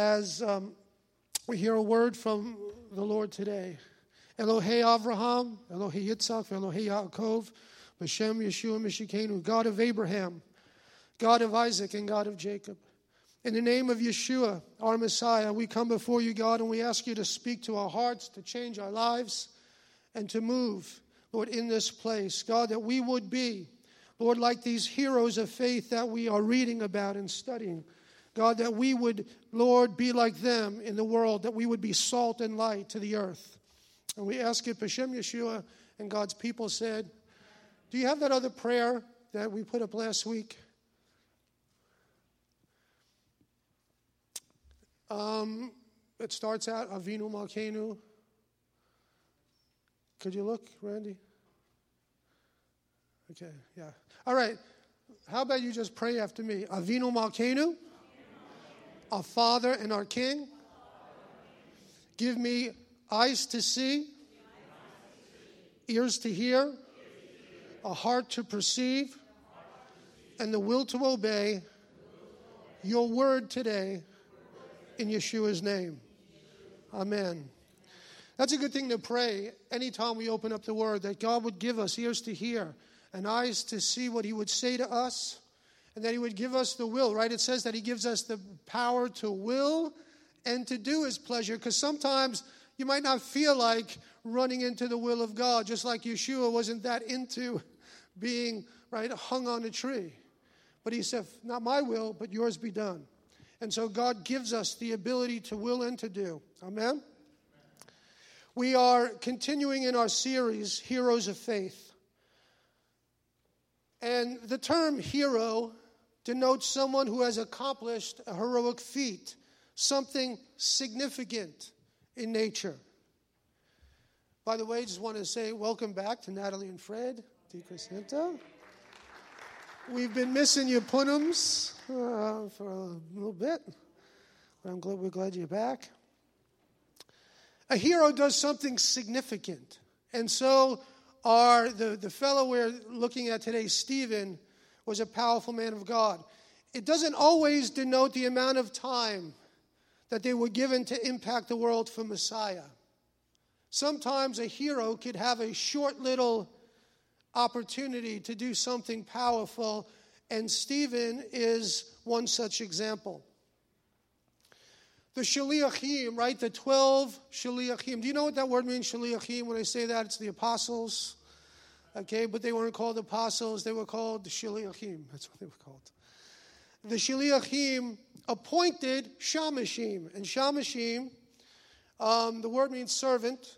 as um, we hear a word from the Lord today. Elohe Avraham, Elohei Yitzhak, Elohei Yaakov, Hashem Yeshua Mishikenu, God of Abraham, God of Isaac, and God of Jacob. In the name of Yeshua, our Messiah, we come before you, God, and we ask you to speak to our hearts, to change our lives, and to move, Lord, in this place. God, that we would be, Lord, like these heroes of faith that we are reading about and studying. God, that we would, Lord, be like them in the world, that we would be salt and light to the earth. And we ask it, Hashem Yeshua, and God's people said, Do you have that other prayer that we put up last week? Um, it starts out Avinu Malkenu. Could you look, Randy? Okay, yeah. All right. How about you just pray after me? Avinu Malkenu, our Father and our King. Give me eyes to see, ears to hear, a heart to perceive, and the will to obey your word today in Yeshua's name. Amen. That's a good thing to pray anytime we open up the Word, that God would give us ears to hear and eyes to see what He would say to us, and that He would give us the will, right? It says that He gives us the power to will and to do His pleasure, because sometimes you might not feel like running into the will of God, just like Yeshua wasn't that into being, right, hung on a tree. But He said, Not my will, but yours be done. And so God gives us the ability to will and to do. Amen? We are continuing in our series, Heroes of Faith. And the term hero denotes someone who has accomplished a heroic feat, something significant in nature. By the way, just want to say welcome back to Natalie and Fred, DiCrescento. We've been missing you, Punums, uh, for a little bit. But I'm glad we're glad you're back. A hero does something significant. And so our the, the fellow we're looking at today, Stephen, was a powerful man of God. It doesn't always denote the amount of time that they were given to impact the world for Messiah. Sometimes a hero could have a short little opportunity to do something powerful, and Stephen is one such example. The Shaliachim, right? The 12 Shaliachim. Do you know what that word means, Shaliachim? When I say that, it's the apostles. Okay, but they weren't called apostles, they were called the Shaliachim. That's what they were called. The Shaliachim appointed Shamashim. And Shamashim, um, the word means servant.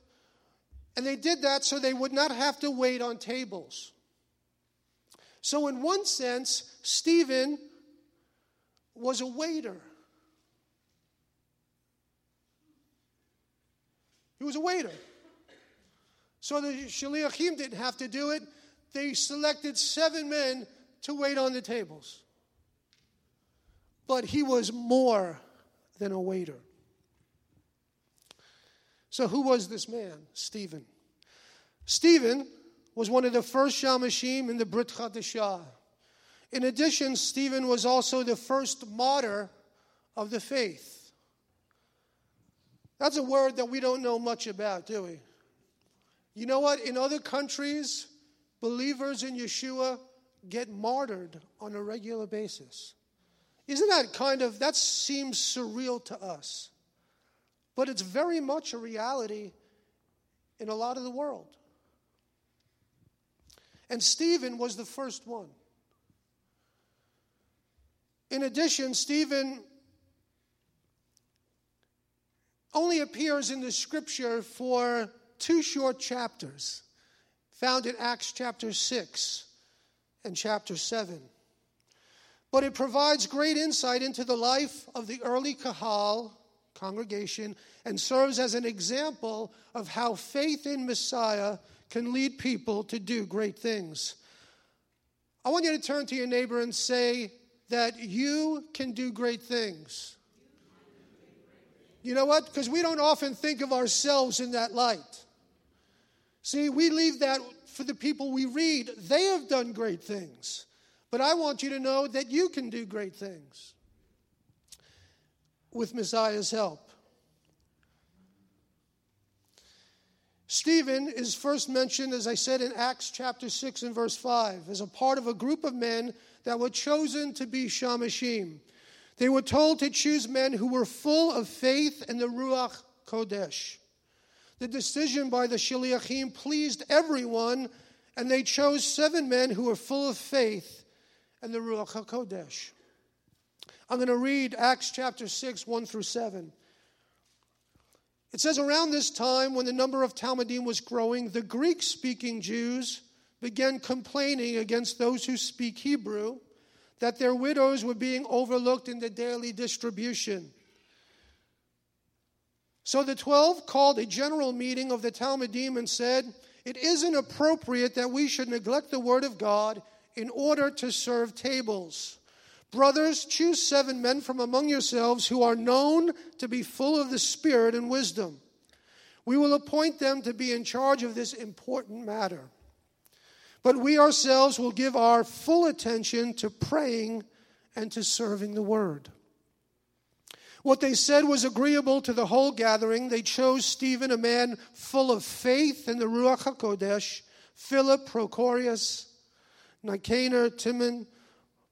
And they did that so they would not have to wait on tables. So, in one sense, Stephen was a waiter. He was a waiter. So the Shaliachim didn't have to do it. They selected seven men to wait on the tables. But he was more than a waiter. So, who was this man? Stephen. Stephen was one of the first Shamashim in the Brit Chadashah. In addition, Stephen was also the first martyr of the faith. That's a word that we don't know much about, do we? You know what? In other countries, believers in Yeshua get martyred on a regular basis. Isn't that kind of, that seems surreal to us? But it's very much a reality in a lot of the world. And Stephen was the first one. In addition, Stephen only appears in the scripture for two short chapters, found in Acts chapter 6 and chapter 7. But it provides great insight into the life of the early Kahal congregation and serves as an example of how faith in Messiah can lead people to do great things. I want you to turn to your neighbor and say that you can do great things. You know what? Because we don't often think of ourselves in that light. See, we leave that for the people we read. They have done great things. But I want you to know that you can do great things. with Messiah's help. Stephen is first mentioned, as I said, in Acts chapter 6 and verse 5, as a part of a group of men that were chosen to be Shamashim. They were told to choose men who were full of faith in the Ruach Kodesh. The decision by the Shaliachim pleased everyone, and they chose seven men who were full of faith and the Ruach HaKodesh. I'm going to read Acts chapter 6, 1 through 7. It says, Around this time, when the number of Talmidim was growing, the Greek speaking Jews began complaining against those who speak Hebrew that their widows were being overlooked in the daily distribution. So the twelve called a general meeting of the Talmidim and said, It isn't appropriate that we should neglect the word of God in order to serve tables. Brothers, choose seven men from among yourselves who are known to be full of the Spirit and wisdom. We will appoint them to be in charge of this important matter. But we ourselves will give our full attention to praying and to serving the word. What they said was agreeable to the whole gathering. They chose Stephen, a man full of faith in the Ruach HaKodesh, Philip, Prochorus, Nicanor, Timon,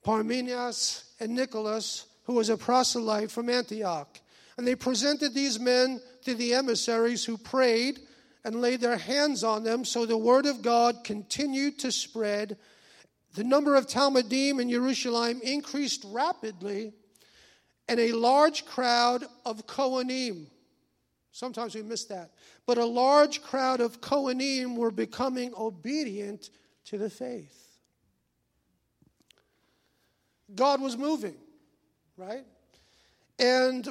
Parmenius, and Nicholas, who was a proselyte from Antioch. And they presented these men to the emissaries who prayed and laid their hands on them. So the word of God continued to spread. The number of Talmidim in Jerusalem increased rapidly, and a large crowd of Kohanim. Sometimes we miss that. But a large crowd of Kohanim were becoming obedient to the faith. God was moving, right? And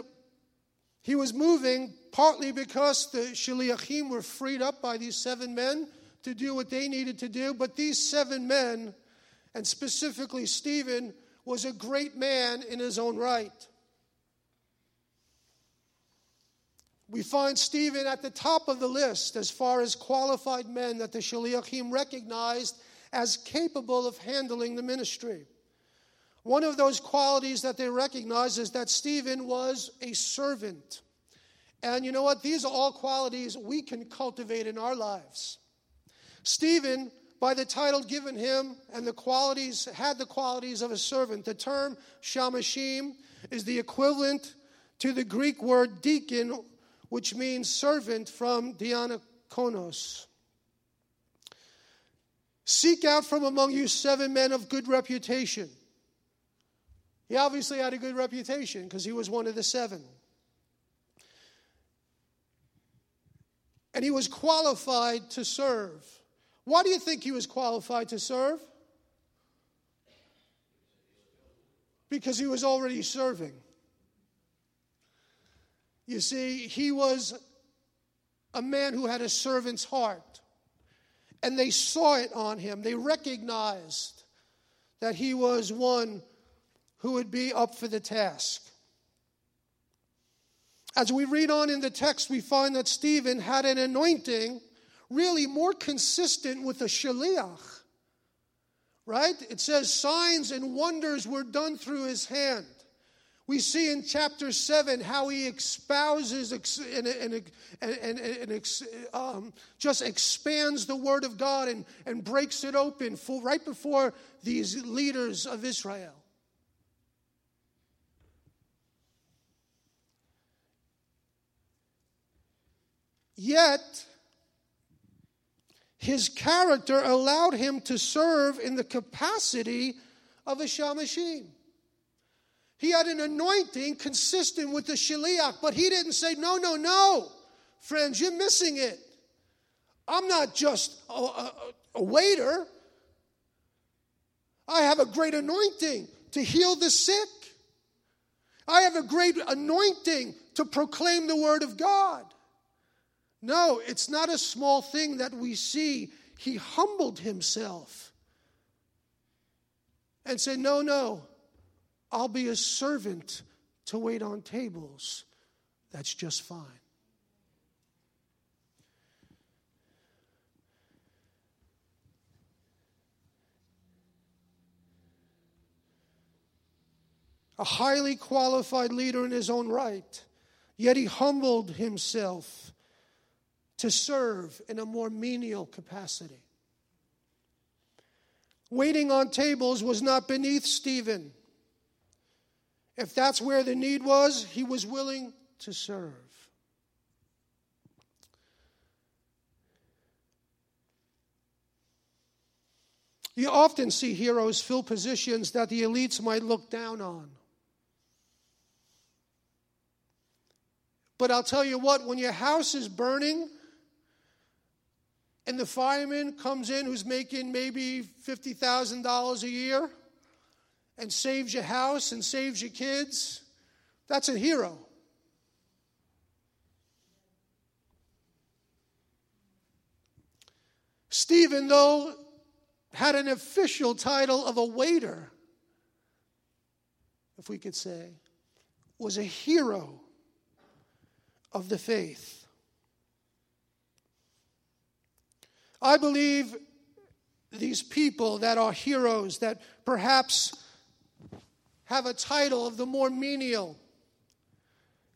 he was moving partly because the Shaliachim were freed up by these seven men to do what they needed to do. But these seven men, and specifically Stephen, was a great man in his own right. We find Stephen at the top of the list as far as qualified men that the Shaliachim recognized as capable of handling the ministry. One of those qualities that they recognize is that Stephen was a servant. And you know what? These are all qualities we can cultivate in our lives. Stephen, by the title given him and the qualities, had the qualities of a servant. The term shamashim is the equivalent to the Greek word deacon, which means servant from diakonos. Seek out from among you seven men of good reputation he obviously had a good reputation because he was one of the seven. And he was qualified to serve. Why do you think he was qualified to serve? Because he was already serving. You see, he was a man who had a servant's heart. And they saw it on him. They recognized that he was one who would be up for the task. As we read on in the text, we find that Stephen had an anointing really more consistent with a shaliach. Right? It says signs and wonders were done through his hand. We see in chapter 7 how he espouses and, and, and, and um, just expands the word of God and, and breaks it open right before these leaders of Israel. Yet, his character allowed him to serve in the capacity of a shamashim. He had an anointing consistent with the shaliach, but he didn't say, No, no, no, friends, you're missing it. I'm not just a, a, a waiter. I have a great anointing to heal the sick. I have a great anointing to proclaim the word of God. No, it's not a small thing that we see. He humbled himself and said, No, no, I'll be a servant to wait on tables. That's just fine. a highly qualified leader in his own right, yet he humbled himself to serve in a more menial capacity. Waiting on tables was not beneath Stephen. If that's where the need was, he was willing to serve. You often see heroes fill positions that the elites might look down on. But I'll tell you what, when your house is burning and the fireman comes in who's making maybe $50,000 a year and saves your house and saves your kids, that's a hero. Stephen, though had an official title of a waiter, if we could say, was a hero of the faith. I believe these people that are heroes, that perhaps have a title of the more menial,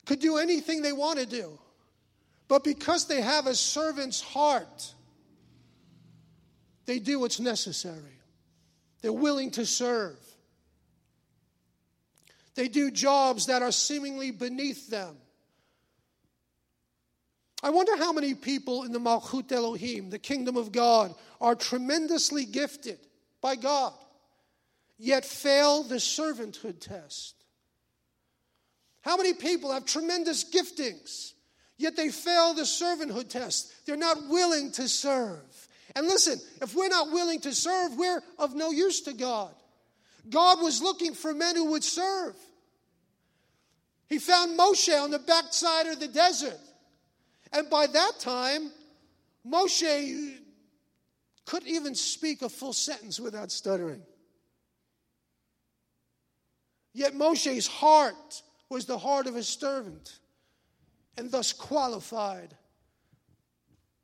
could do anything they want to do. But because they have a servant's heart, they do what's necessary. They're willing to serve. They do jobs that are seemingly beneath them. I wonder how many people in the Malchut Elohim, the kingdom of God, are tremendously gifted by God, yet fail the servanthood test. How many people have tremendous giftings, yet they fail the servanthood test? They're not willing to serve. And listen, if we're not willing to serve, we're of no use to God. God was looking for men who would serve. He found Moshe on the backside of the desert. And by that time, Moshe couldn't even speak a full sentence without stuttering. Yet Moshe's heart was the heart of a servant and thus qualified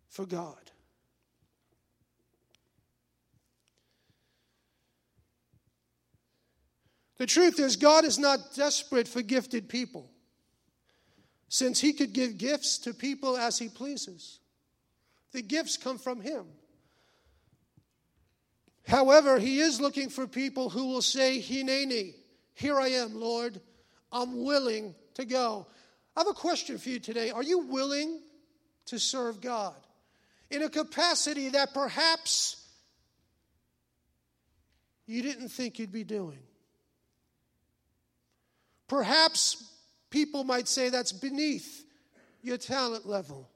for God. The truth is, God is not desperate for gifted people, since He could give gifts to people as He pleases. The gifts come from Him. However, He is looking for people who will say, Hineni, here I am, Lord. I'm willing to go. I have a question for you today. Are you willing to serve God in a capacity that perhaps you didn't think you'd be doing? Perhaps people might say that's beneath your talent level.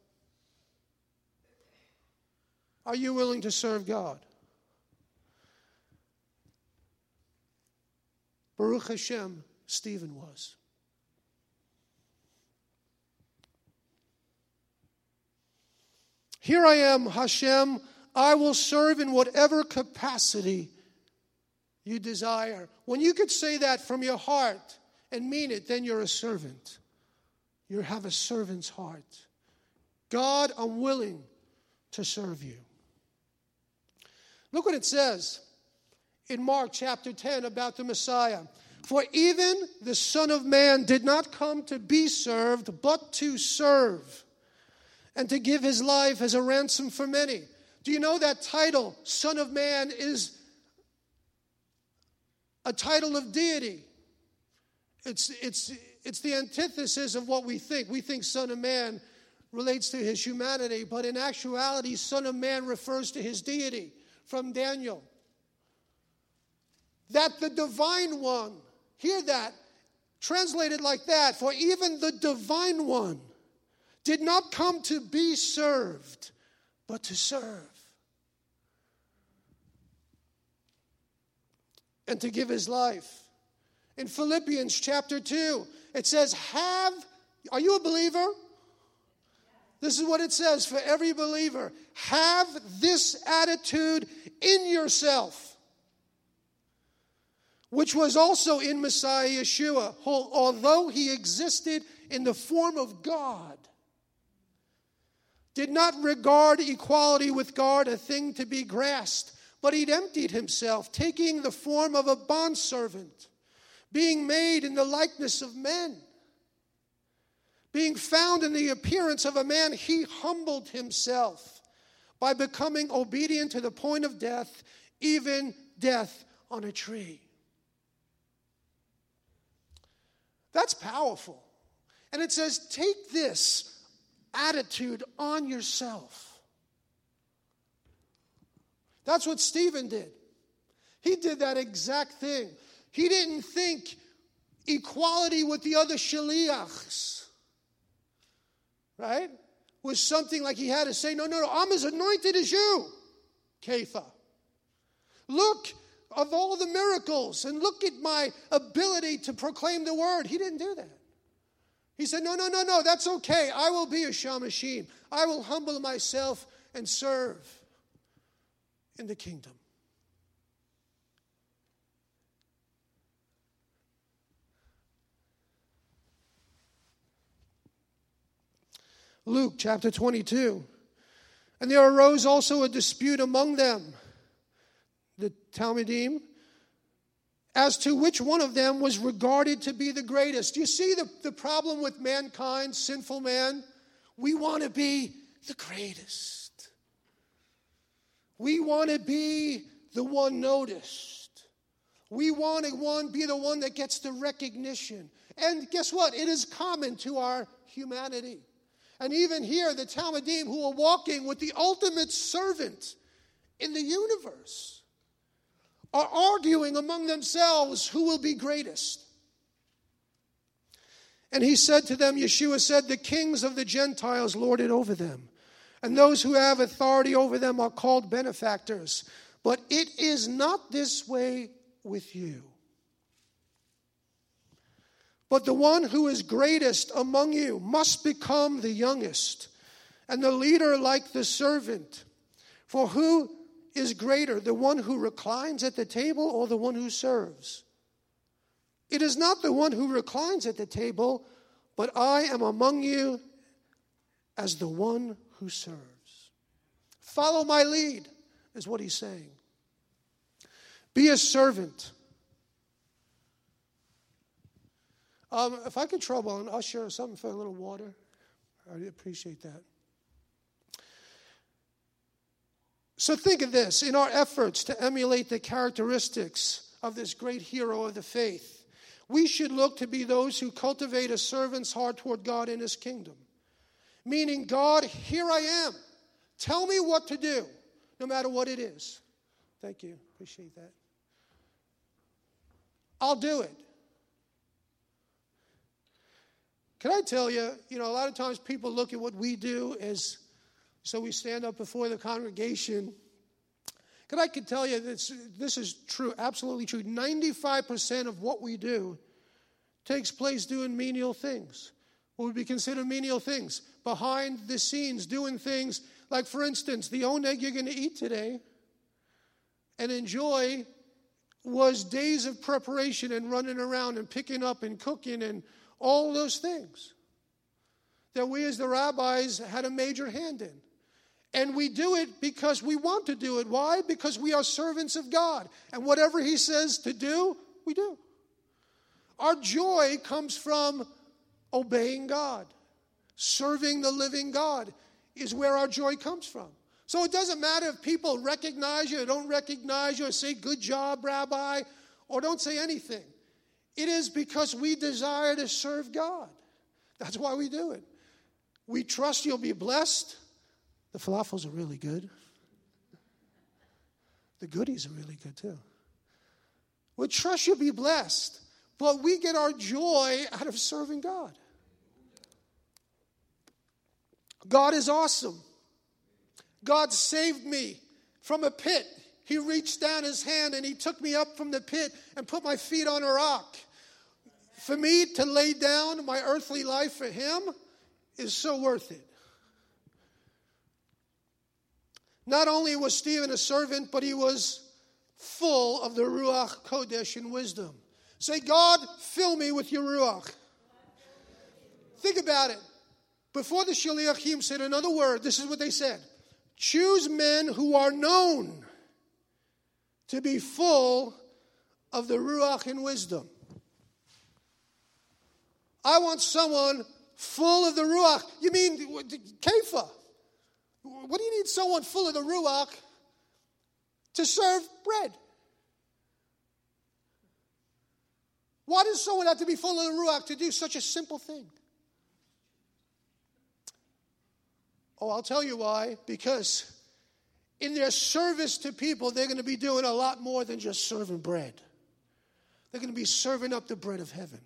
Are you willing to serve God? Baruch Hashem, Stephen was. Here I am, Hashem. I will serve in whatever capacity you desire. When you could say that from your heart, and mean it, then you're a servant. You have a servant's heart. God, I'm willing to serve you. Look what it says in Mark chapter 10 about the Messiah. For even the Son of Man did not come to be served, but to serve, and to give his life as a ransom for many. Do you know that title, Son of Man, is a title of deity? It's, it's, it's the antithesis of what we think. We think Son of Man relates to his humanity, but in actuality, Son of Man refers to his deity from Daniel. That the divine one, hear that, translated like that, for even the divine one did not come to be served, but to serve. And to give his life in Philippians chapter 2. It says, Have, are you a believer? This is what it says for every believer have this attitude in yourself, which was also in Messiah Yeshua, although he existed in the form of God. Did not regard equality with God a thing to be grasped, but he emptied himself, taking the form of a bondservant being made in the likeness of men. Being found in the appearance of a man, he humbled himself by becoming obedient to the point of death, even death on a tree. That's powerful. And it says, take this attitude on yourself. That's what Stephen did. He did that exact thing. He didn't think equality with the other shaliachs, right, was something like he had to say, no, no, no, I'm as anointed as you, Kepha. Look of all the miracles and look at my ability to proclaim the word. He didn't do that. He said, No, no, no, no, that's okay. I will be a Shamashim. I will humble myself and serve in the kingdom. Luke chapter 22. And there arose also a dispute among them, the Talmidim, as to which one of them was regarded to be the greatest. You see the, the problem with mankind, sinful man? We want to be the greatest. We want to be the one noticed. We want to one, be the one that gets the recognition. And guess what? It is common to our humanity. And even here, the Talmidim who are walking with the ultimate servant in the universe are arguing among themselves who will be greatest. And he said to them, Yeshua said, The kings of the Gentiles lord it over them, and those who have authority over them are called benefactors. But it is not this way with you. But the one who is greatest among you must become the youngest, and the leader like the servant. For who is greater, the one who reclines at the table or the one who serves? It is not the one who reclines at the table, but I am among you as the one who serves. Follow my lead, is what he's saying. Be a servant. Um, if I could trouble an usher or something for a little water, I'd appreciate that. So think of this in our efforts to emulate the characteristics of this great hero of the faith, we should look to be those who cultivate a servant's heart toward God in his kingdom. Meaning, God, here I am. Tell me what to do, no matter what it is. Thank you. Appreciate that. I'll do it. Can I tell you, you know, a lot of times people look at what we do as so we stand up before the congregation. And I can tell you this, this is true, absolutely true. 95% of what we do takes place doing menial things. What would be considered menial things? Behind the scenes, doing things like, for instance, the oneg you're going to eat today and enjoy was days of preparation and running around and picking up and cooking and all those things that we as the rabbis had a major hand in. And we do it because we want to do it. Why? Because we are servants of God. And whatever He says to do, we do. Our joy comes from obeying God. Serving the living God is where our joy comes from. So it doesn't matter if people recognize you or don't recognize you or say, Good job, Rabbi, or don't say anything. It is because we desire to serve God. That's why we do it. We trust you'll be blessed. The falafels are really good. The goodies are really good too. We trust you'll be blessed, but we get our joy out of serving God. God is awesome. God saved me from a pit. He reached down his hand and he took me up from the pit and put my feet on a rock. For me to lay down my earthly life for him is so worth it. Not only was Stephen a servant, but he was full of the Ruach Kodesh and wisdom. Say, God, fill me with your Ruach. Think about it. Before the Shaliachim said another word, this is what they said Choose men who are known to be full of the Ruach and wisdom. I want someone full of the Ruach. You mean Kepha? What do you need someone full of the Ruach to serve bread? Why does someone have to be full of the Ruach to do such a simple thing? Oh, I'll tell you why. Because in their service to people, they're going to be doing a lot more than just serving bread. They're going to be serving up the bread of heaven.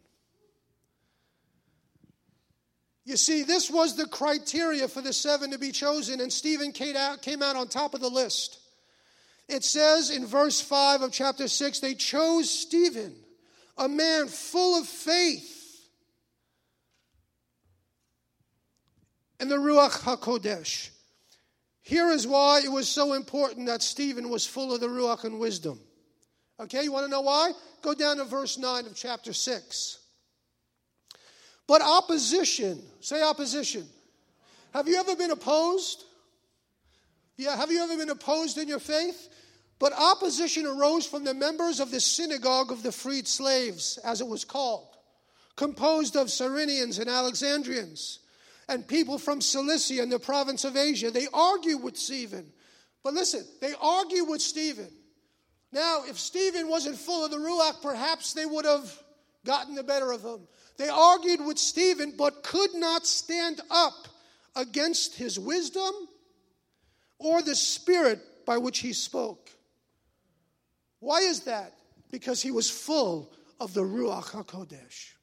You see, this was the criteria for the seven to be chosen, and Stephen came out, came out on top of the list. It says in verse 5 of chapter 6 they chose Stephen, a man full of faith and the Ruach HaKodesh. Here is why it was so important that Stephen was full of the Ruach and wisdom. Okay, you want to know why? Go down to verse 9 of chapter 6. But opposition, say opposition. Have you ever been opposed? Yeah, have you ever been opposed in your faith? But opposition arose from the members of the synagogue of the freed slaves, as it was called, composed of Cyrenians and Alexandrians and people from Cilicia and the province of Asia. They argue with Stephen. But listen, they argue with Stephen. Now, if Stephen wasn't full of the Ruach, perhaps they would have gotten the better of him. They argued with Stephen, but could not stand up against his wisdom or the spirit by which he spoke. Why is that? Because he was full of the Ruach HaKodesh.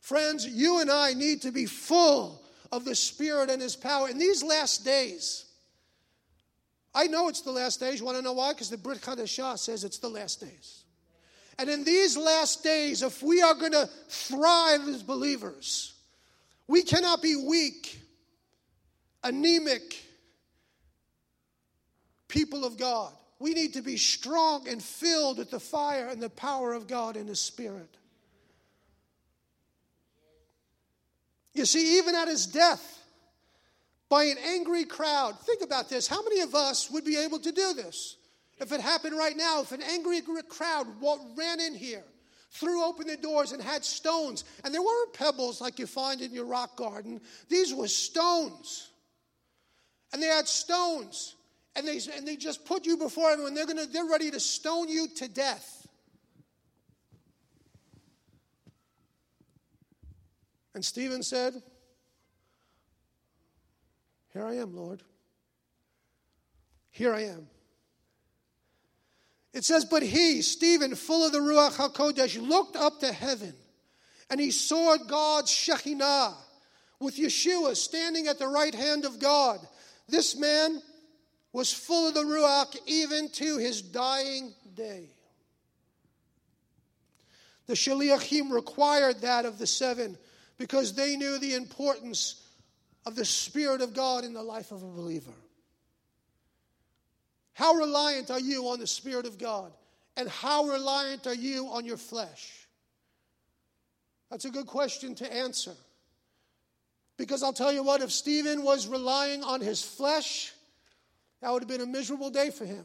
Friends, you and I need to be full of the Spirit and His power. In these last days, I know it's the last days. You want to know why? Because the Brit Chadashah says it's the last days. And in these last days, if we are going to thrive as believers, we cannot be weak, anemic people of God. We need to be strong and filled with the fire and the power of God in His Spirit. You see, even at his death, by an angry crowd, think about this. How many of us would be able to do this? If it happened right now, if an angry crowd ran in here, threw open the doors, and had stones, and there weren't pebbles like you find in your rock garden, these were stones. And they had stones, and they, and they just put you before everyone. They're, gonna, they're ready to stone you to death. And Stephen said, Here I am, Lord. Here I am. It says, But he, Stephen, full of the Ruach HaKodesh, looked up to heaven and he saw God's Shekinah with Yeshua standing at the right hand of God. This man was full of the Ruach even to his dying day. The Shaliachim required that of the seven because they knew the importance of the Spirit of God in the life of a believer. How reliant are you on the Spirit of God? And how reliant are you on your flesh? That's a good question to answer. Because I'll tell you what, if Stephen was relying on his flesh, that would have been a miserable day for him.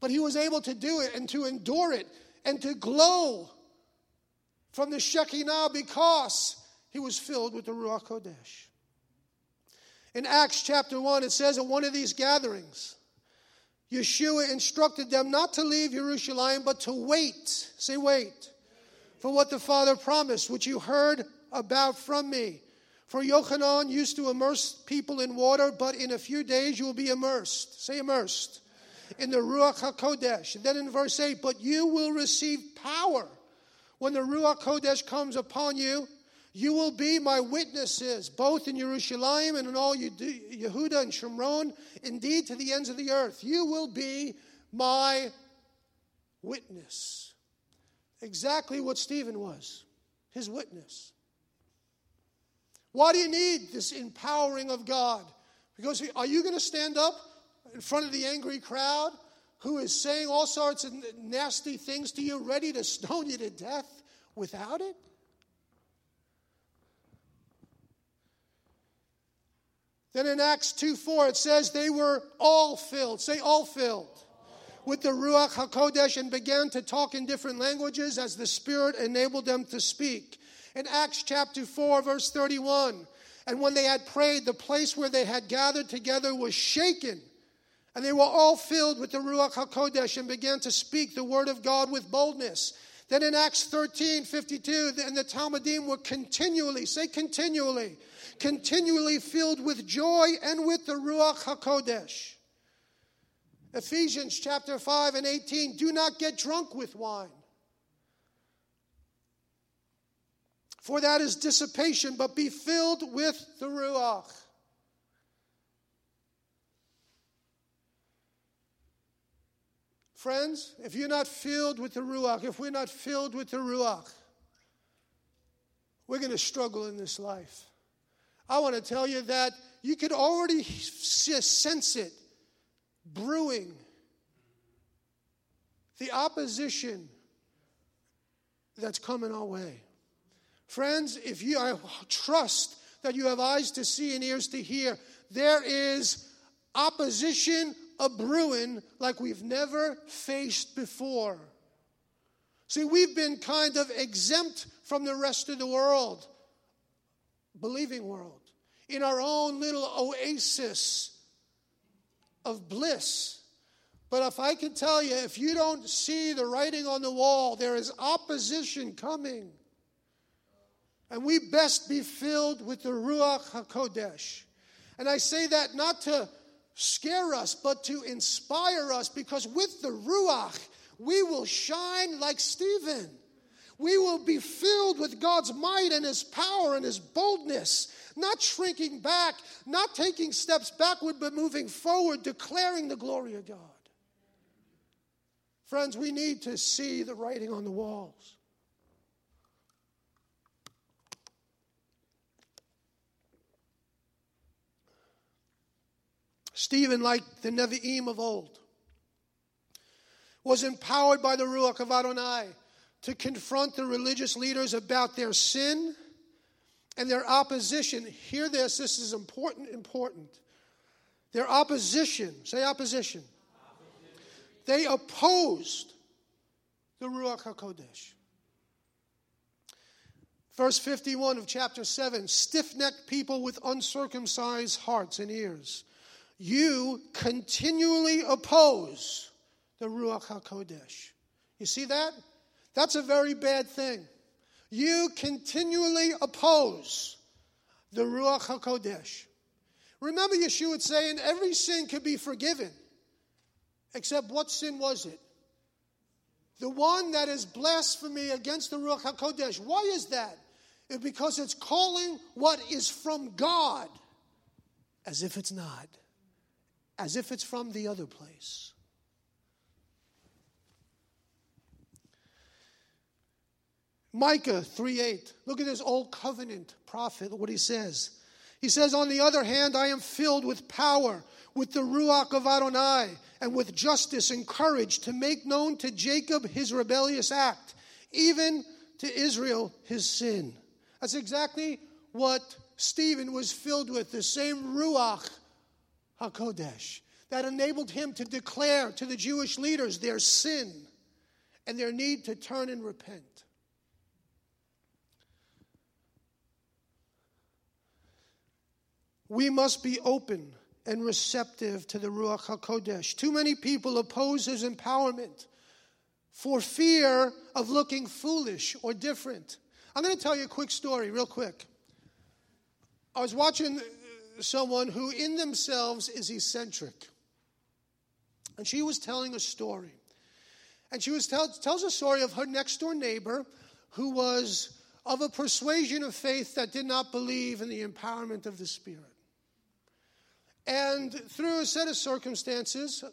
But he was able to do it and to endure it and to glow from the Shekinah because he was filled with the Ruach Kodesh. In Acts chapter 1, it says at one of these gatherings, Yeshua instructed them not to leave Jerusalem, but to wait. Say, wait. For what the Father promised, which you heard about from me. For Yochanan used to immerse people in water, but in a few days you will be immersed. Say, immersed. In the Ruach HaKodesh. And then in verse 8, but you will receive power when the Ruach Kodesh comes upon you you will be my witnesses, both in Jerusalem and in all Yehuda and Shomron, indeed to the ends of the earth. You will be my witness. Exactly what Stephen was, his witness. Why do you need this empowering of God? Because are you going to stand up in front of the angry crowd who is saying all sorts of nasty things to you, ready to stone you to death without it? Then in Acts 2 4, it says they were all filled. Say, all filled. With the Ruach HaKodesh and began to talk in different languages as the Spirit enabled them to speak. In Acts chapter 4, verse 31, and when they had prayed, the place where they had gathered together was shaken. And they were all filled with the Ruach HaKodesh and began to speak the word of God with boldness. Then in Acts 13 52, and the Talmidim were continually, say continually, continually filled with joy and with the Ruach HaKodesh. Ephesians chapter 5 and 18, do not get drunk with wine. For that is dissipation, but be filled with the Ruach. Friends, if you're not filled with the Ruach, if we're not filled with the Ruach, we're going to struggle in this life. I want to tell you that you could already sense it brewing. The opposition that's coming our way. Friends, if you I trust that you have eyes to see and ears to hear, there is opposition a brewing like we've never faced before. See, we've been kind of exempt from the rest of the world, believing world, in our own little oasis of bliss. But if I can tell you, if you don't see the writing on the wall, there is opposition coming. And we best be filled with the Ruach HaKodesh. And I say that not to scare us, but to inspire us, because with the Ruach, we will shine like Stephen. We will be filled with God's might and His power and His boldness, not shrinking back, not taking steps backward, but moving forward, declaring the glory of God. Friends, we need to see the writing on the walls. Stephen, like the Nevi'im of old, was empowered by the Ruach of Adonai to confront the religious leaders about their sin and their opposition. Hear this, this is important, important. Their opposition, say opposition. opposition. They opposed the Ruach HaKodesh. Verse 51 of chapter 7 stiff necked people with uncircumcised hearts and ears you continually oppose the Ruach HaKodesh. You see that? That's a very bad thing. You continually oppose the Ruach HaKodesh. Remember, Yeshua would say, and every sin could be forgiven. Except what sin was it? The one that is blasphemy against the Ruach HaKodesh. Why is that? It's because it's calling what is from God as if it's not as if it's from the other place. Micah 3:8. Look at this old covenant prophet, what he says. He says, On the other hand, I am filled with power, with the Ruach of Adonai, and with justice and courage to make known to Jacob his rebellious act, even to Israel his sin. That's exactly what Stephen was filled with, the same Ruach HaKodesh that enabled him to declare to the Jewish leaders their sin and their need to turn and repent. We must be open and receptive to the Ruach HaKodesh. Too many people oppose his empowerment for fear of looking foolish or different. I'm going to tell you a quick story, real quick. I was watching someone who, in themselves, is eccentric. And she was telling a story. And she was tell, tells a story of her next door neighbor who was of a persuasion of faith that did not believe in the empowerment of the Spirit. And through a set of circumstances,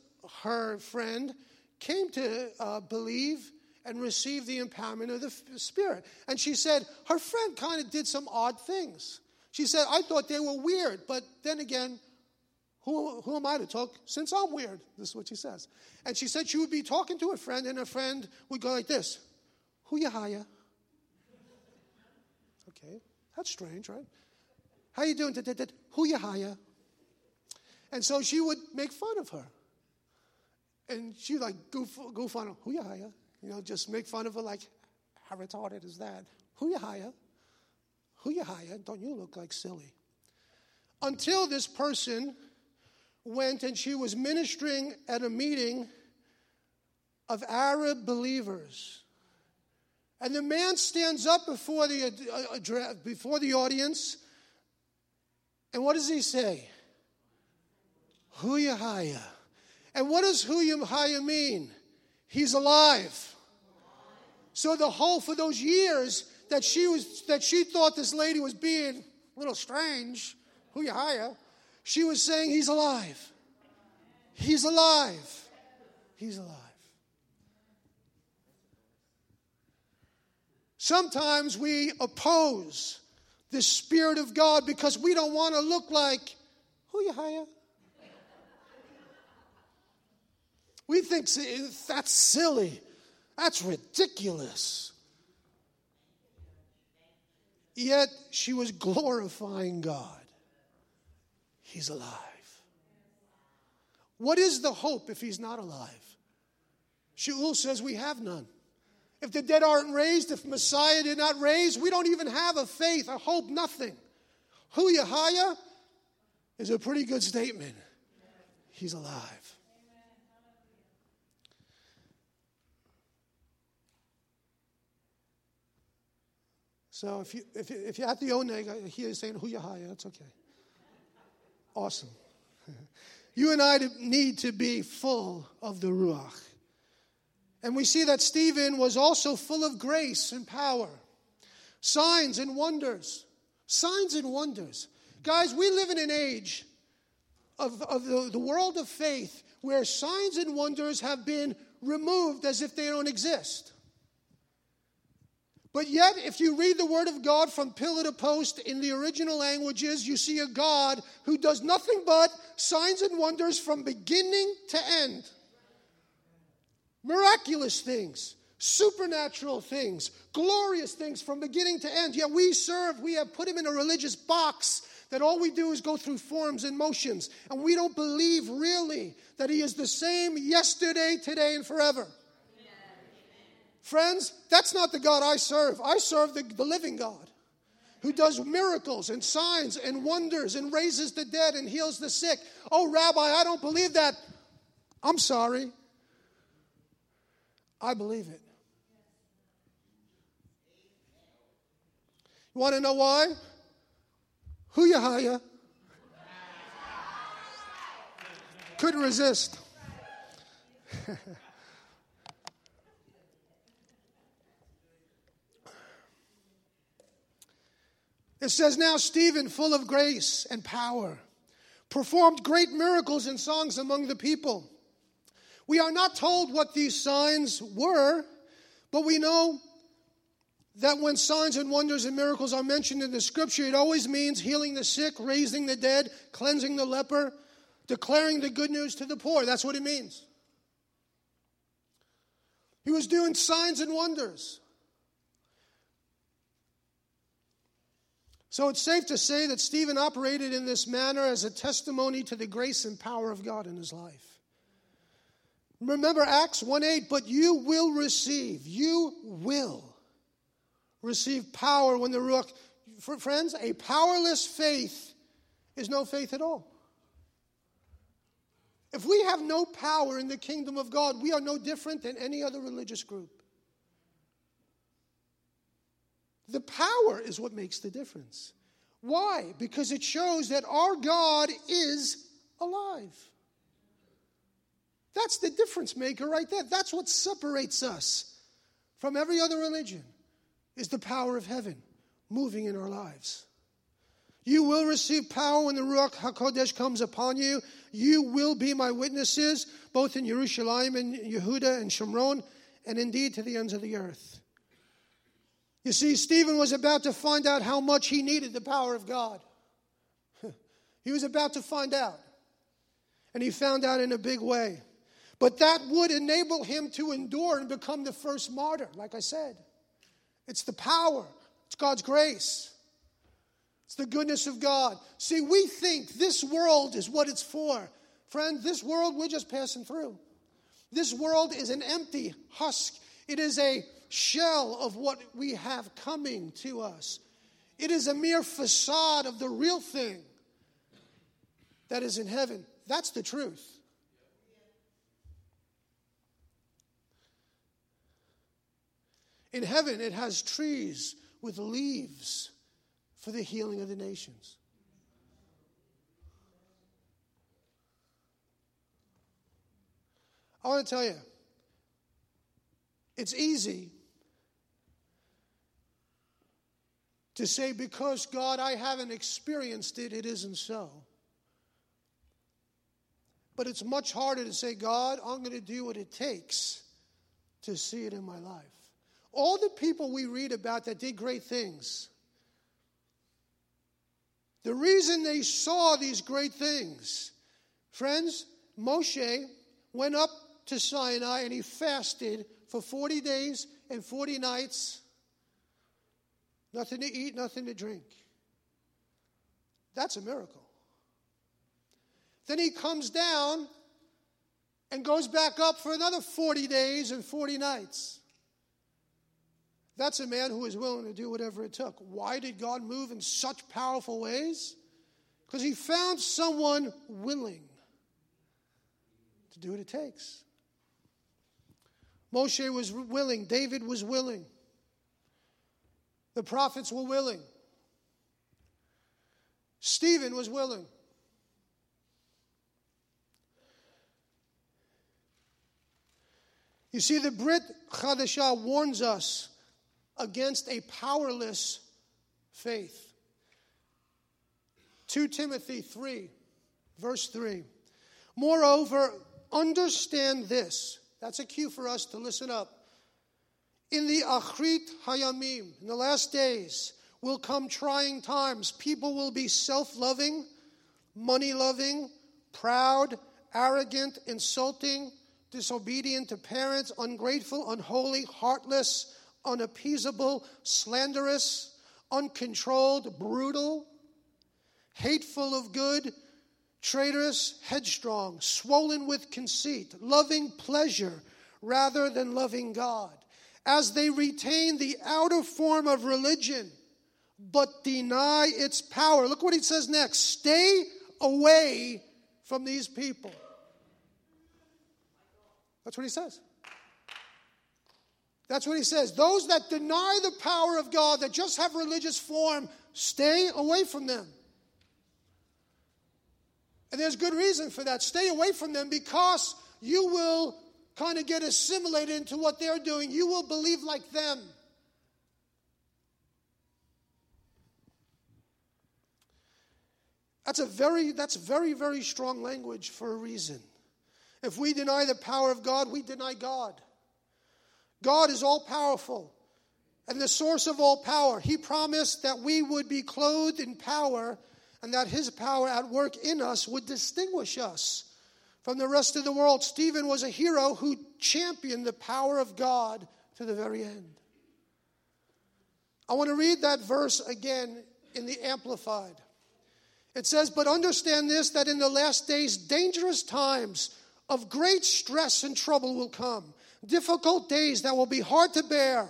her friend came to uh, believe and receive the empowerment of the Spirit. And she said her friend kind of did some odd things. She said, I thought they were weird, but then again, who, who am I to talk since I'm weird? This is what she says. And she said she would be talking to a friend, and a friend would go like this Who you hire? Okay, that's strange, right? How you doing? Who you hire? And so she would make fun of her. And she like goof, goof on her. Who you? You know, just make fun of her like, how retarded is that? Who you hire? Who you hire? Don't you look like silly? Until this person went and she was ministering at a meeting of Arab believers. And the man stands up before the, uh before the audience, and what does he say? Huyahaya. And what does Huyahaya mean? He's alive. So the whole for those years that she was that she thought this lady was being a little strange, Huyahaya, she was saying he's alive. He's alive. He's alive. Sometimes we oppose the Spirit of God because we don't want to look like who you hire. We think that's silly. That's ridiculous. Yet she was glorifying God. He's alive. What is the hope if he's not alive? Shaul says we have none. If the dead aren't raised, if Messiah did not raise, we don't even have a faith, a hope, nothing. Yahaya is a pretty good statement. He's alive. So if, you, if, you, if you're at the Oneg, I hear you saying Hu Yahaya, that's okay. Awesome. You and I need to be full of the Ruach. And we see that Stephen was also full of grace and power, signs and wonders. Signs and wonders. Guys, we live in an age of, of the, the world of faith where signs and wonders have been removed as if they don't exist. But yet, if you read the Word of God from pillar to post in the original languages, you see a God who does nothing but signs and wonders from beginning to end miraculous things, supernatural things, glorious things from beginning to end. Yet we serve, we have put him in a religious box that all we do is go through forms and motions, and we don't believe really that he is the same yesterday, today, and forever. Friends, that's not the God I serve. I serve the, the living God who does miracles and signs and wonders and raises the dead and heals the sick. Oh, Rabbi, I don't believe that. I'm sorry. I believe it. You want to know why? Who hire? Couldn't resist. it says, Now Stephen, full of grace and power, performed great miracles and songs among the people. We are not told what these signs were, but we know that when signs and wonders and miracles are mentioned in the scripture, it always means healing the sick, raising the dead, cleansing the leper, declaring the good news to the poor. That's what it means. He was doing signs and wonders. So it's safe to say that Stephen operated in this manner as a testimony to the grace and power of God in his life. Remember Acts 1 8, but you will receive, you will receive power when the Ruach. Friends, a powerless faith is no faith at all. If we have no power in the kingdom of God, we are no different than any other religious group. The power is what makes the difference. Why? Because it shows that our God is alive. That's the difference maker right there. That's what separates us from every other religion is the power of heaven moving in our lives. You will receive power when the Ruach HaKodesh comes upon you. You will be my witnesses, both in Jerusalem and Yehuda and Shomron, and indeed to the ends of the earth. You see, Stephen was about to find out how much he needed the power of God. he was about to find out. And he found out in a big way. But that would enable him to endure and become the first martyr, like I said. It's the power, it's God's grace, it's the goodness of God. See, we think this world is what it's for. Friend, this world we're just passing through. This world is an empty husk, it is a shell of what we have coming to us. It is a mere facade of the real thing that is in heaven. That's the truth. In heaven, it has trees with leaves for the healing of the nations. I want to tell you, it's easy to say, because God, I haven't experienced it, it isn't so. But it's much harder to say, God, I'm going to do what it takes to see it in my life. All the people we read about that did great things, the reason they saw these great things, friends, Moshe went up to Sinai and he fasted for 40 days and 40 nights. Nothing to eat, nothing to drink. That's a miracle. Then he comes down and goes back up for another 40 days and 40 nights. That's a man who is willing to do whatever it took. Why did God move in such powerful ways? Because he found someone willing to do what it takes. Moshe was willing, David was willing, the prophets were willing, Stephen was willing. You see, the Brit Chadashah warns us against a powerless faith. 2 Timothy 3, verse 3. Moreover, understand this. That's a cue for us to listen up. In the Achrit Hayamim, in the last days, will come trying times. People will be self loving, money loving, proud, arrogant, insulting, disobedient to parents, ungrateful, unholy, heartless, unappeasable, slanderous, uncontrolled, brutal, hateful of good traitorous, headstrong, swollen with conceit, loving pleasure rather than loving God, as they retain the outer form of religion but deny its power. Look what he says next stay away from these people. That's what he says. That's what he says. Those that deny the power of God, that just have religious form, stay away from them. And there's good reason for that. Stay away from them because you will kind of get assimilated into what they're doing. You will believe like them. That's a very that's very very strong language for a reason. If we deny the power of God, we deny God. God is all powerful and the source of all power. He promised that we would be clothed in power and that his power at work in us would distinguish us from the rest of the world. Stephen was a hero who championed the power of God to the very end. I want to read that verse again in the Amplified. It says, But understand this that in the last days, dangerous times of great stress and trouble will come, difficult days that will be hard to bear.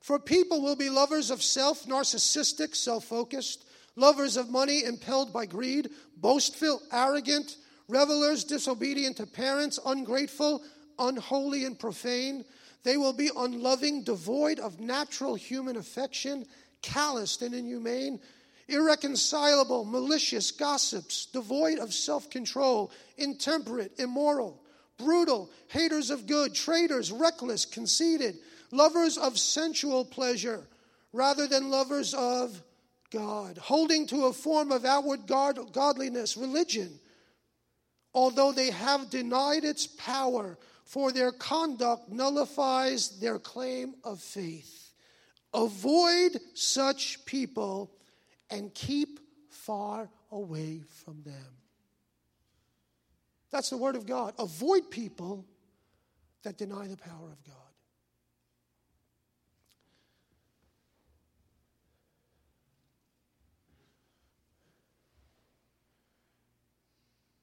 For people will be lovers of self, narcissistic, self focused lovers of money, impelled by greed, boastful, arrogant, revelers, disobedient to parents, ungrateful, unholy, and profane. They will be unloving, devoid of natural human affection, calloused and inhumane, irreconcilable, malicious, gossips, devoid of self control, intemperate, immoral, brutal, haters of good, traitors, reckless, conceited, lovers of sensual pleasure rather than lovers of God, holding to a form of outward godliness, religion, although they have denied its power, for their conduct nullifies their claim of faith. Avoid such people and keep far away from them. That's the word of God. Avoid people that deny the power of God.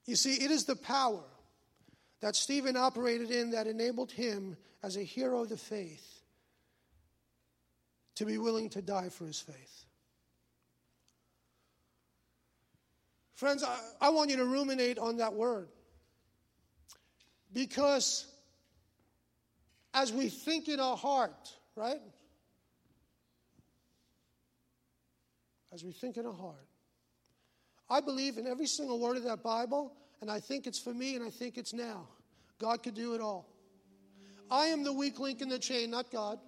You see, it is the power that Stephen operated in that enabled him, as a hero of the faith, to be willing to die for his faith. Friends, I, I want you to ruminate on that word. Because as we think in our heart, right? As we think in our heart, I believe in every single word of that Bible, and I think it's for me and I think it's now. God could do it all. I am the weak link in the chain, not God.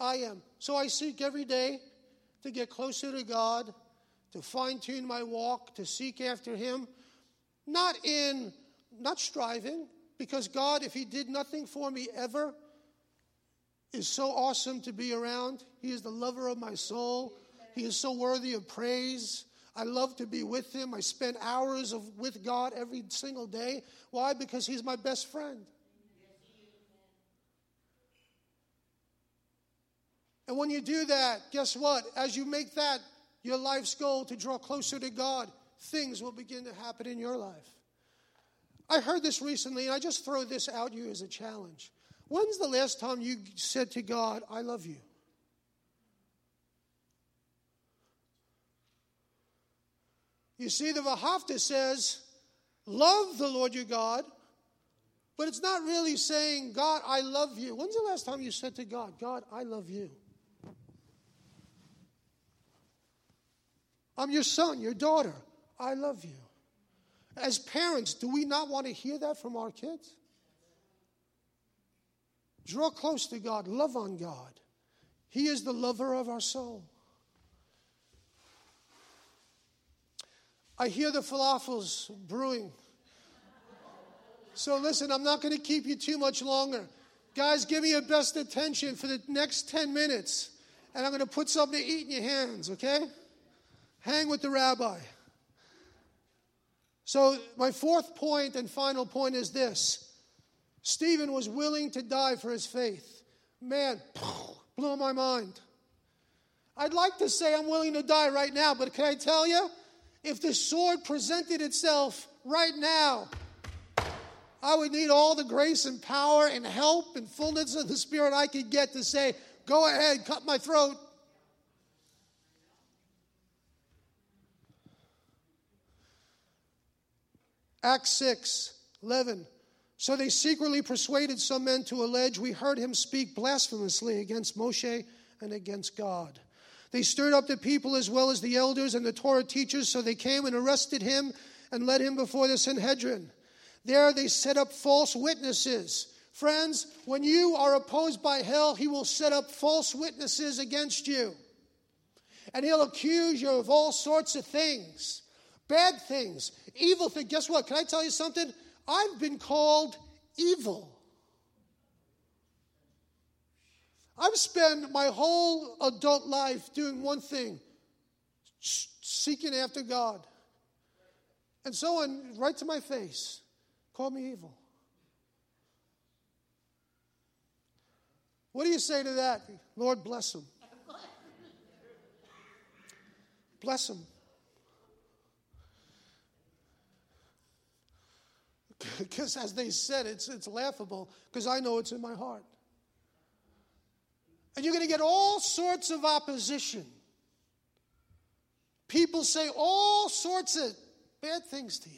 I am. So I seek every day to get closer to God, to fine tune my walk, to seek after Him, not in, not striving, because God, if He did nothing for me ever, is so awesome to be around. He is the lover of my soul. He is so worthy of praise. I love to be with him. I spend hours of, with God every single day. Why? Because he's my best friend. And when you do that, guess what? As you make that your life's goal to draw closer to God, things will begin to happen in your life. I heard this recently, and I just throw this out you as a challenge. When's the last time you said to God, I love you? You see, the V'ahavta says, Love the Lord your God, but it's not really saying, God, I love you. When's the last time you said to God, God, I love you? I'm your son, your daughter. I love you. As parents, do we not want to hear that from our kids? Draw close to God, love on God. He is the lover of our soul. I hear the falafels brewing. So listen, I'm not going to keep you too much longer. Guys, give me your best attention for the next 10 minutes, and I'm going to put something to eat in your hands, okay? Hang with the rabbi. So, my fourth point and final point is this Stephen was willing to die for his faith. Man, blew my mind. I'd like to say I'm willing to die right now, but can I tell you? If the sword presented itself right now, I would need all the grace and power and help and fullness of the Spirit I could get to say, Go ahead, cut my throat. Acts 6 11. So they secretly persuaded some men to allege we heard him speak blasphemously against Moshe and against God. They stirred up the people as well as the elders and the Torah teachers, so they came and arrested him and led him before the Sanhedrin. There they set up false witnesses. Friends, when you are opposed by hell, he will set up false witnesses against you. And he'll accuse you of all sorts of things bad things, evil things. Guess what? Can I tell you something? I've been called evil. I've spent my whole adult life doing one thing seeking after God. And someone, right to my face, called me evil. What do you say to that? Lord, bless him. bless him. Because, as they said, it's, it's laughable because I know it's in my heart. And you're going to get all sorts of opposition. People say all sorts of bad things to you.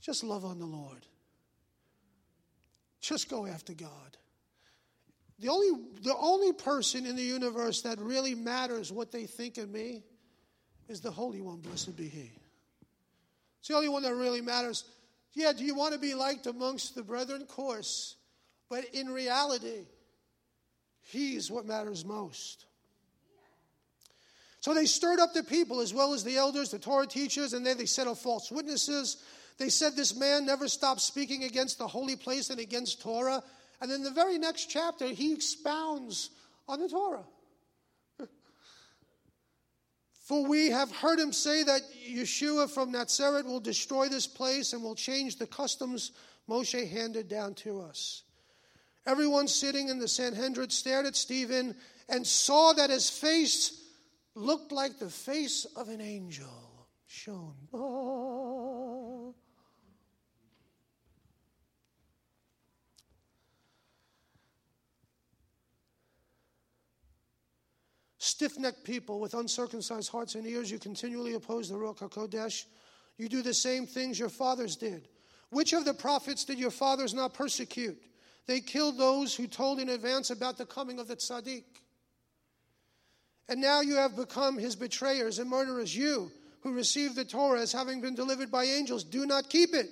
Just love on the Lord. Just go after God. The only, the only person in the universe that really matters what they think of me is the Holy One, blessed be He. It's the only one that really matters. Yeah, do you want to be liked amongst the brethren? Of course. But in reality, He's what matters most. So they stirred up the people as well as the elders, the Torah teachers, and then they set up false witnesses. They said this man never stopped speaking against the holy place and against Torah. And then the very next chapter, he expounds on the Torah. For we have heard him say that Yeshua from Nazareth will destroy this place and will change the customs Moshe handed down to us. Everyone sitting in the Sanhedrin stared at Stephen and saw that his face looked like the face of an angel. Ah. Stiff necked people with uncircumcised hearts and ears, you continually oppose the Ruach HaKodesh. You do the same things your fathers did. Which of the prophets did your fathers not persecute? They killed those who told in advance about the coming of the tzaddik. And now you have become his betrayers and murderers. You, who received the Torah as having been delivered by angels, do not keep it.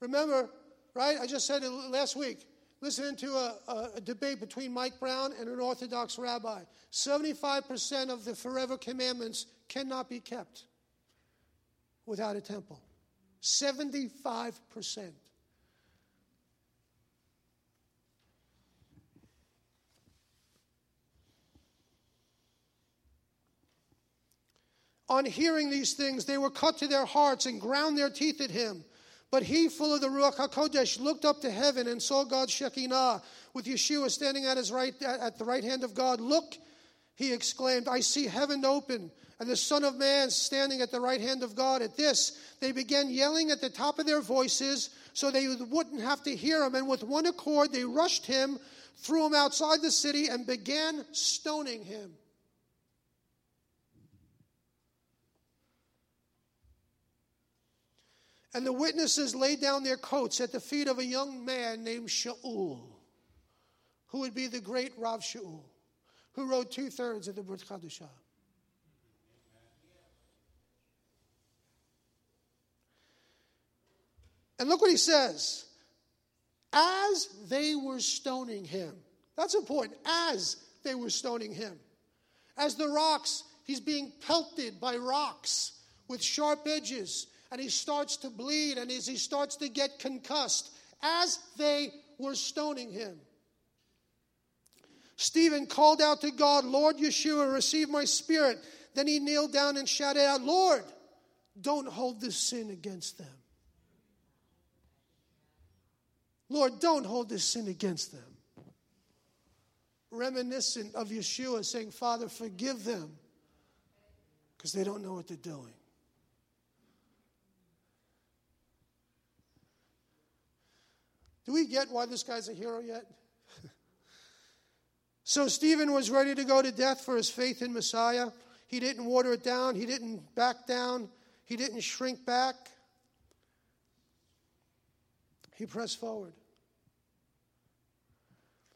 Remember, right? I just said it last week. Listening to a, a, debate between Mike Brown and an Orthodox rabbi. 75% of the forever commandments cannot be kept without a temple. 75%. On hearing these things, they were cut to their hearts and ground their teeth at him. But he, full of the Ruach HaKodesh, looked up to heaven and saw God's Shekinah with Yeshua standing at, his right, at the right hand of God. Look, he exclaimed, I see heaven open and the Son of Man standing at the right hand of God. At this, they began yelling at the top of their voices so they wouldn't have to hear him. And with one accord, they rushed him, threw him outside the city, and began stoning him. And the witnesses laid down their coats at the feet of a young man named Shaul, who would be the great Rav Shaul, who wrote two thirds of the Brit Chadashah. And look what he says. As they were stoning him. That's important. As they were stoning him. As the rocks, he's being pelted by rocks with sharp edges and he starts to bleed and as he starts to get concussed as they were stoning him. Stephen called out to God, Lord Yeshua, receive my spirit. Then he kneeled down and shouted out, Lord, don't hold this sin against them. Lord, don't hold this sin against them. Reminiscent of Yeshua saying, Father, forgive them because they don't know what they're doing. Do we get why this guy's a hero yet? so Stephen was ready to go to death for his faith in Messiah. He didn't water it down, he didn't back down, he didn't shrink back. He pressed forward.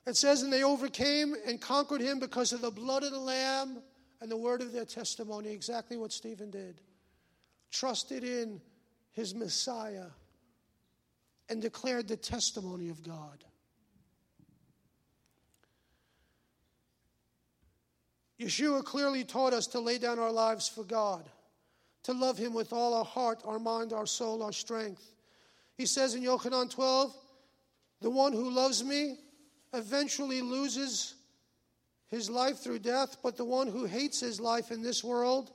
It says, and they overcame and conquered him because of the blood of the Lamb and the word of their testimony. Exactly what Stephen did. Trusted in his Messiah and declared the testimony of God. Yeshua clearly taught us to lay down our lives for God, to love Him with all our heart, our mind, our soul, our strength. He says in Yochanan 12, the one who loves me eventually loses his life through death, but the one who hates his life in this world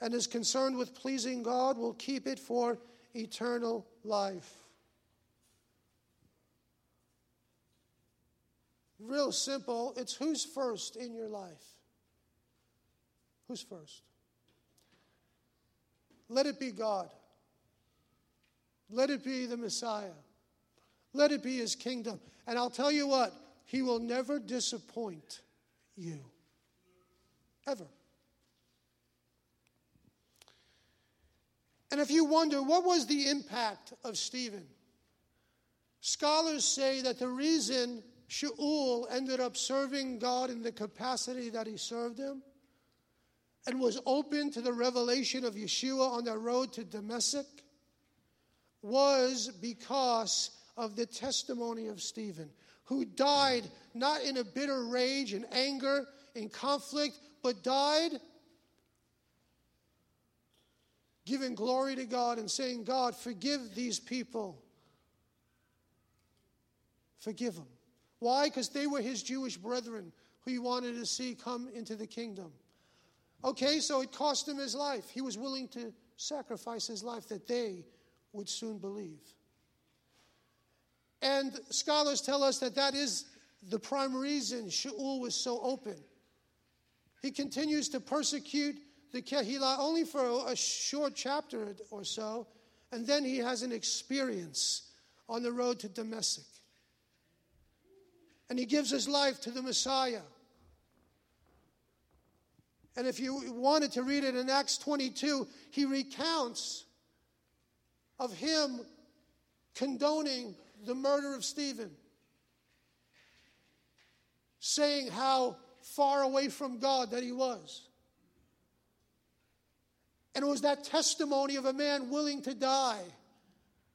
and is concerned with pleasing God will keep it for eternal life. Real simple. It's who's first in your life? Who's first? Let it be God. Let it be the Messiah. Let it be his kingdom. And I'll tell you what, he will never disappoint you. Ever. And if you wonder, what was the impact of Stephen? Scholars say that the reason Shaul ended up serving God in the capacity that he served him and was open to the revelation of Yeshua on the road to Damascus was because of the testimony of Stephen, who died not in a bitter rage and anger, in conflict, but died giving glory to God and saying, God, forgive these people. Forgive them. Why? Because they were his Jewish brethren who he wanted to see come into the kingdom. Okay, so it cost him his life. He was willing to sacrifice his life that they would soon believe. And scholars tell us that that is the prime reason Shaul was so open. He continues to persecute the Kehillah only for a short chapter or so, and then he has an experience on the road to Damascus and he gives his life to the Messiah. And if you wanted to read it in Acts 22, he recounts of him condoning the murder of Stephen, saying how far away from God that he was. And it was that testimony of a man willing to die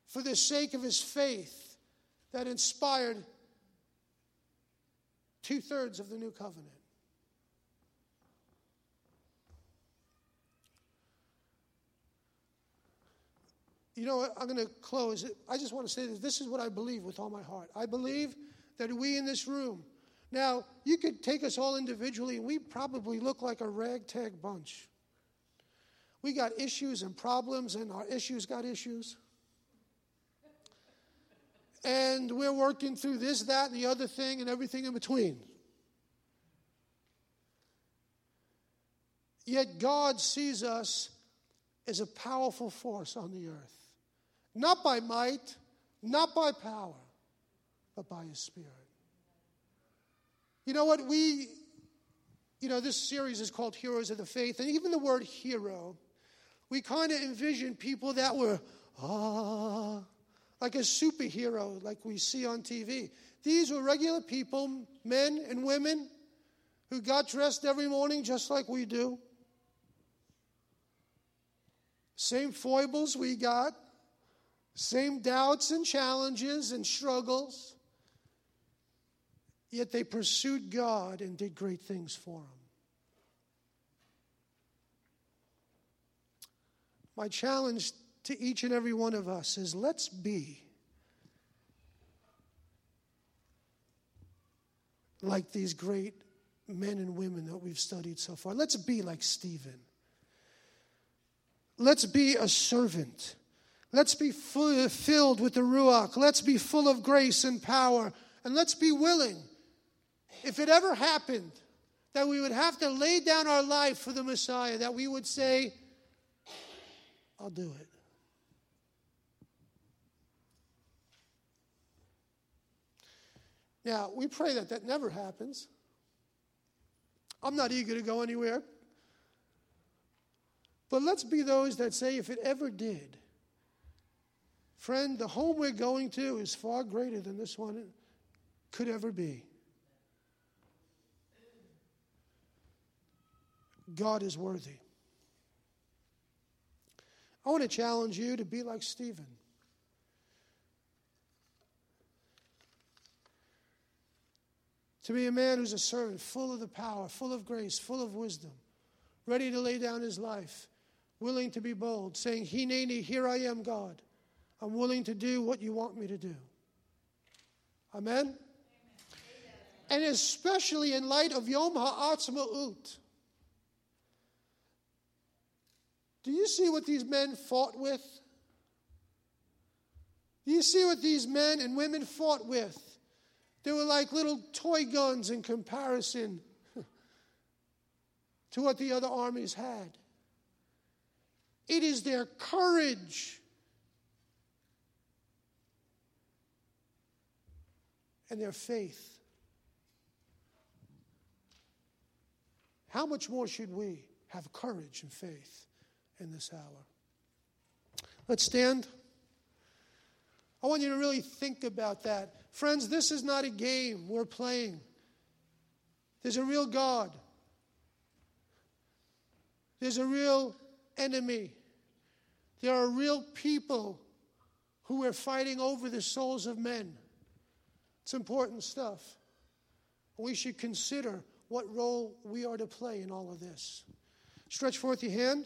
for the sake of his faith that inspired two thirds of the new covenant. You know what? I'm going to close. I just want to say this. This is what I believe with all my heart. I believe that we in this room, now, you could take us all individually, and we probably look like a ragtag bunch. We got issues and problems, and our issues got issues. And we're working through this, that, and the other thing, and everything in between. Yet God sees us as a powerful force on the earth. Not by might, not by power, but by His Spirit. You know what? We, you know, this series is called Heroes of the Faith, and even the word hero, we kind of envision people that were, ah, like a superhero, like we see on TV. These were regular people, men and women, who got dressed every morning just like we do. Same foibles we got, same doubts and challenges and struggles. Yet they pursued God and did great things for Him. My challenge to each and every one of us is let's be like these great men and women that we've studied so far. Let's be like Stephen. Let's be a servant. Let's be filled with the Ruach. Let's be full of grace and power. And let's be willing, if it ever happened, that we would have to lay down our life for the Messiah, that we would say, I'll do it. Now, we pray that that never happens. I'm not eager to go anywhere. But let's be those that say, if it ever did, Friend, the home we're going to is far greater than this one could ever be. God is worthy. I want to challenge you to be like Stephen. To be a man who's a servant, full of the power, full of grace, full of wisdom, ready to lay down his life, willing to be bold, saying, Hineni, here I am, God. I'm willing to do what you want me to do. Amen? Amen. And especially in light of Yom HaAtzmaut. Do you see what these men fought with? Do you see what these men and women fought with? They were like little toy guns in comparison to what the other armies had. It is their courage and their faith. How much more should we have courage and faith in this hour? Let's stand. I want you to really think about that. Friends, this is not a game we're playing. There's a real God. There's a real enemy. There are real people who are fighting over the souls of men. It's important stuff. We should consider what role we are to play in all of this. Stretch forth your hand.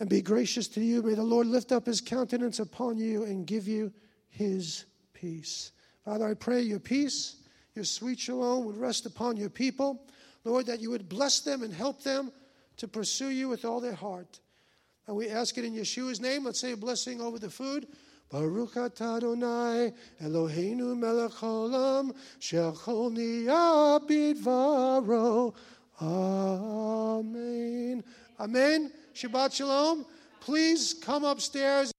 and be gracious to you. May the Lord lift up his countenance upon you and give you his peace. Father, I pray your peace, your sweet shalom would rest upon your people. Lord, that you would bless them and help them to pursue you with all their heart. And we ask it in Yeshua's name. Let's say a blessing over the food. Baruch Adonai Eloheinu melech haolam shechol niyah bidvaro. Amen. Amen. Shabbat shalom. Please come upstairs.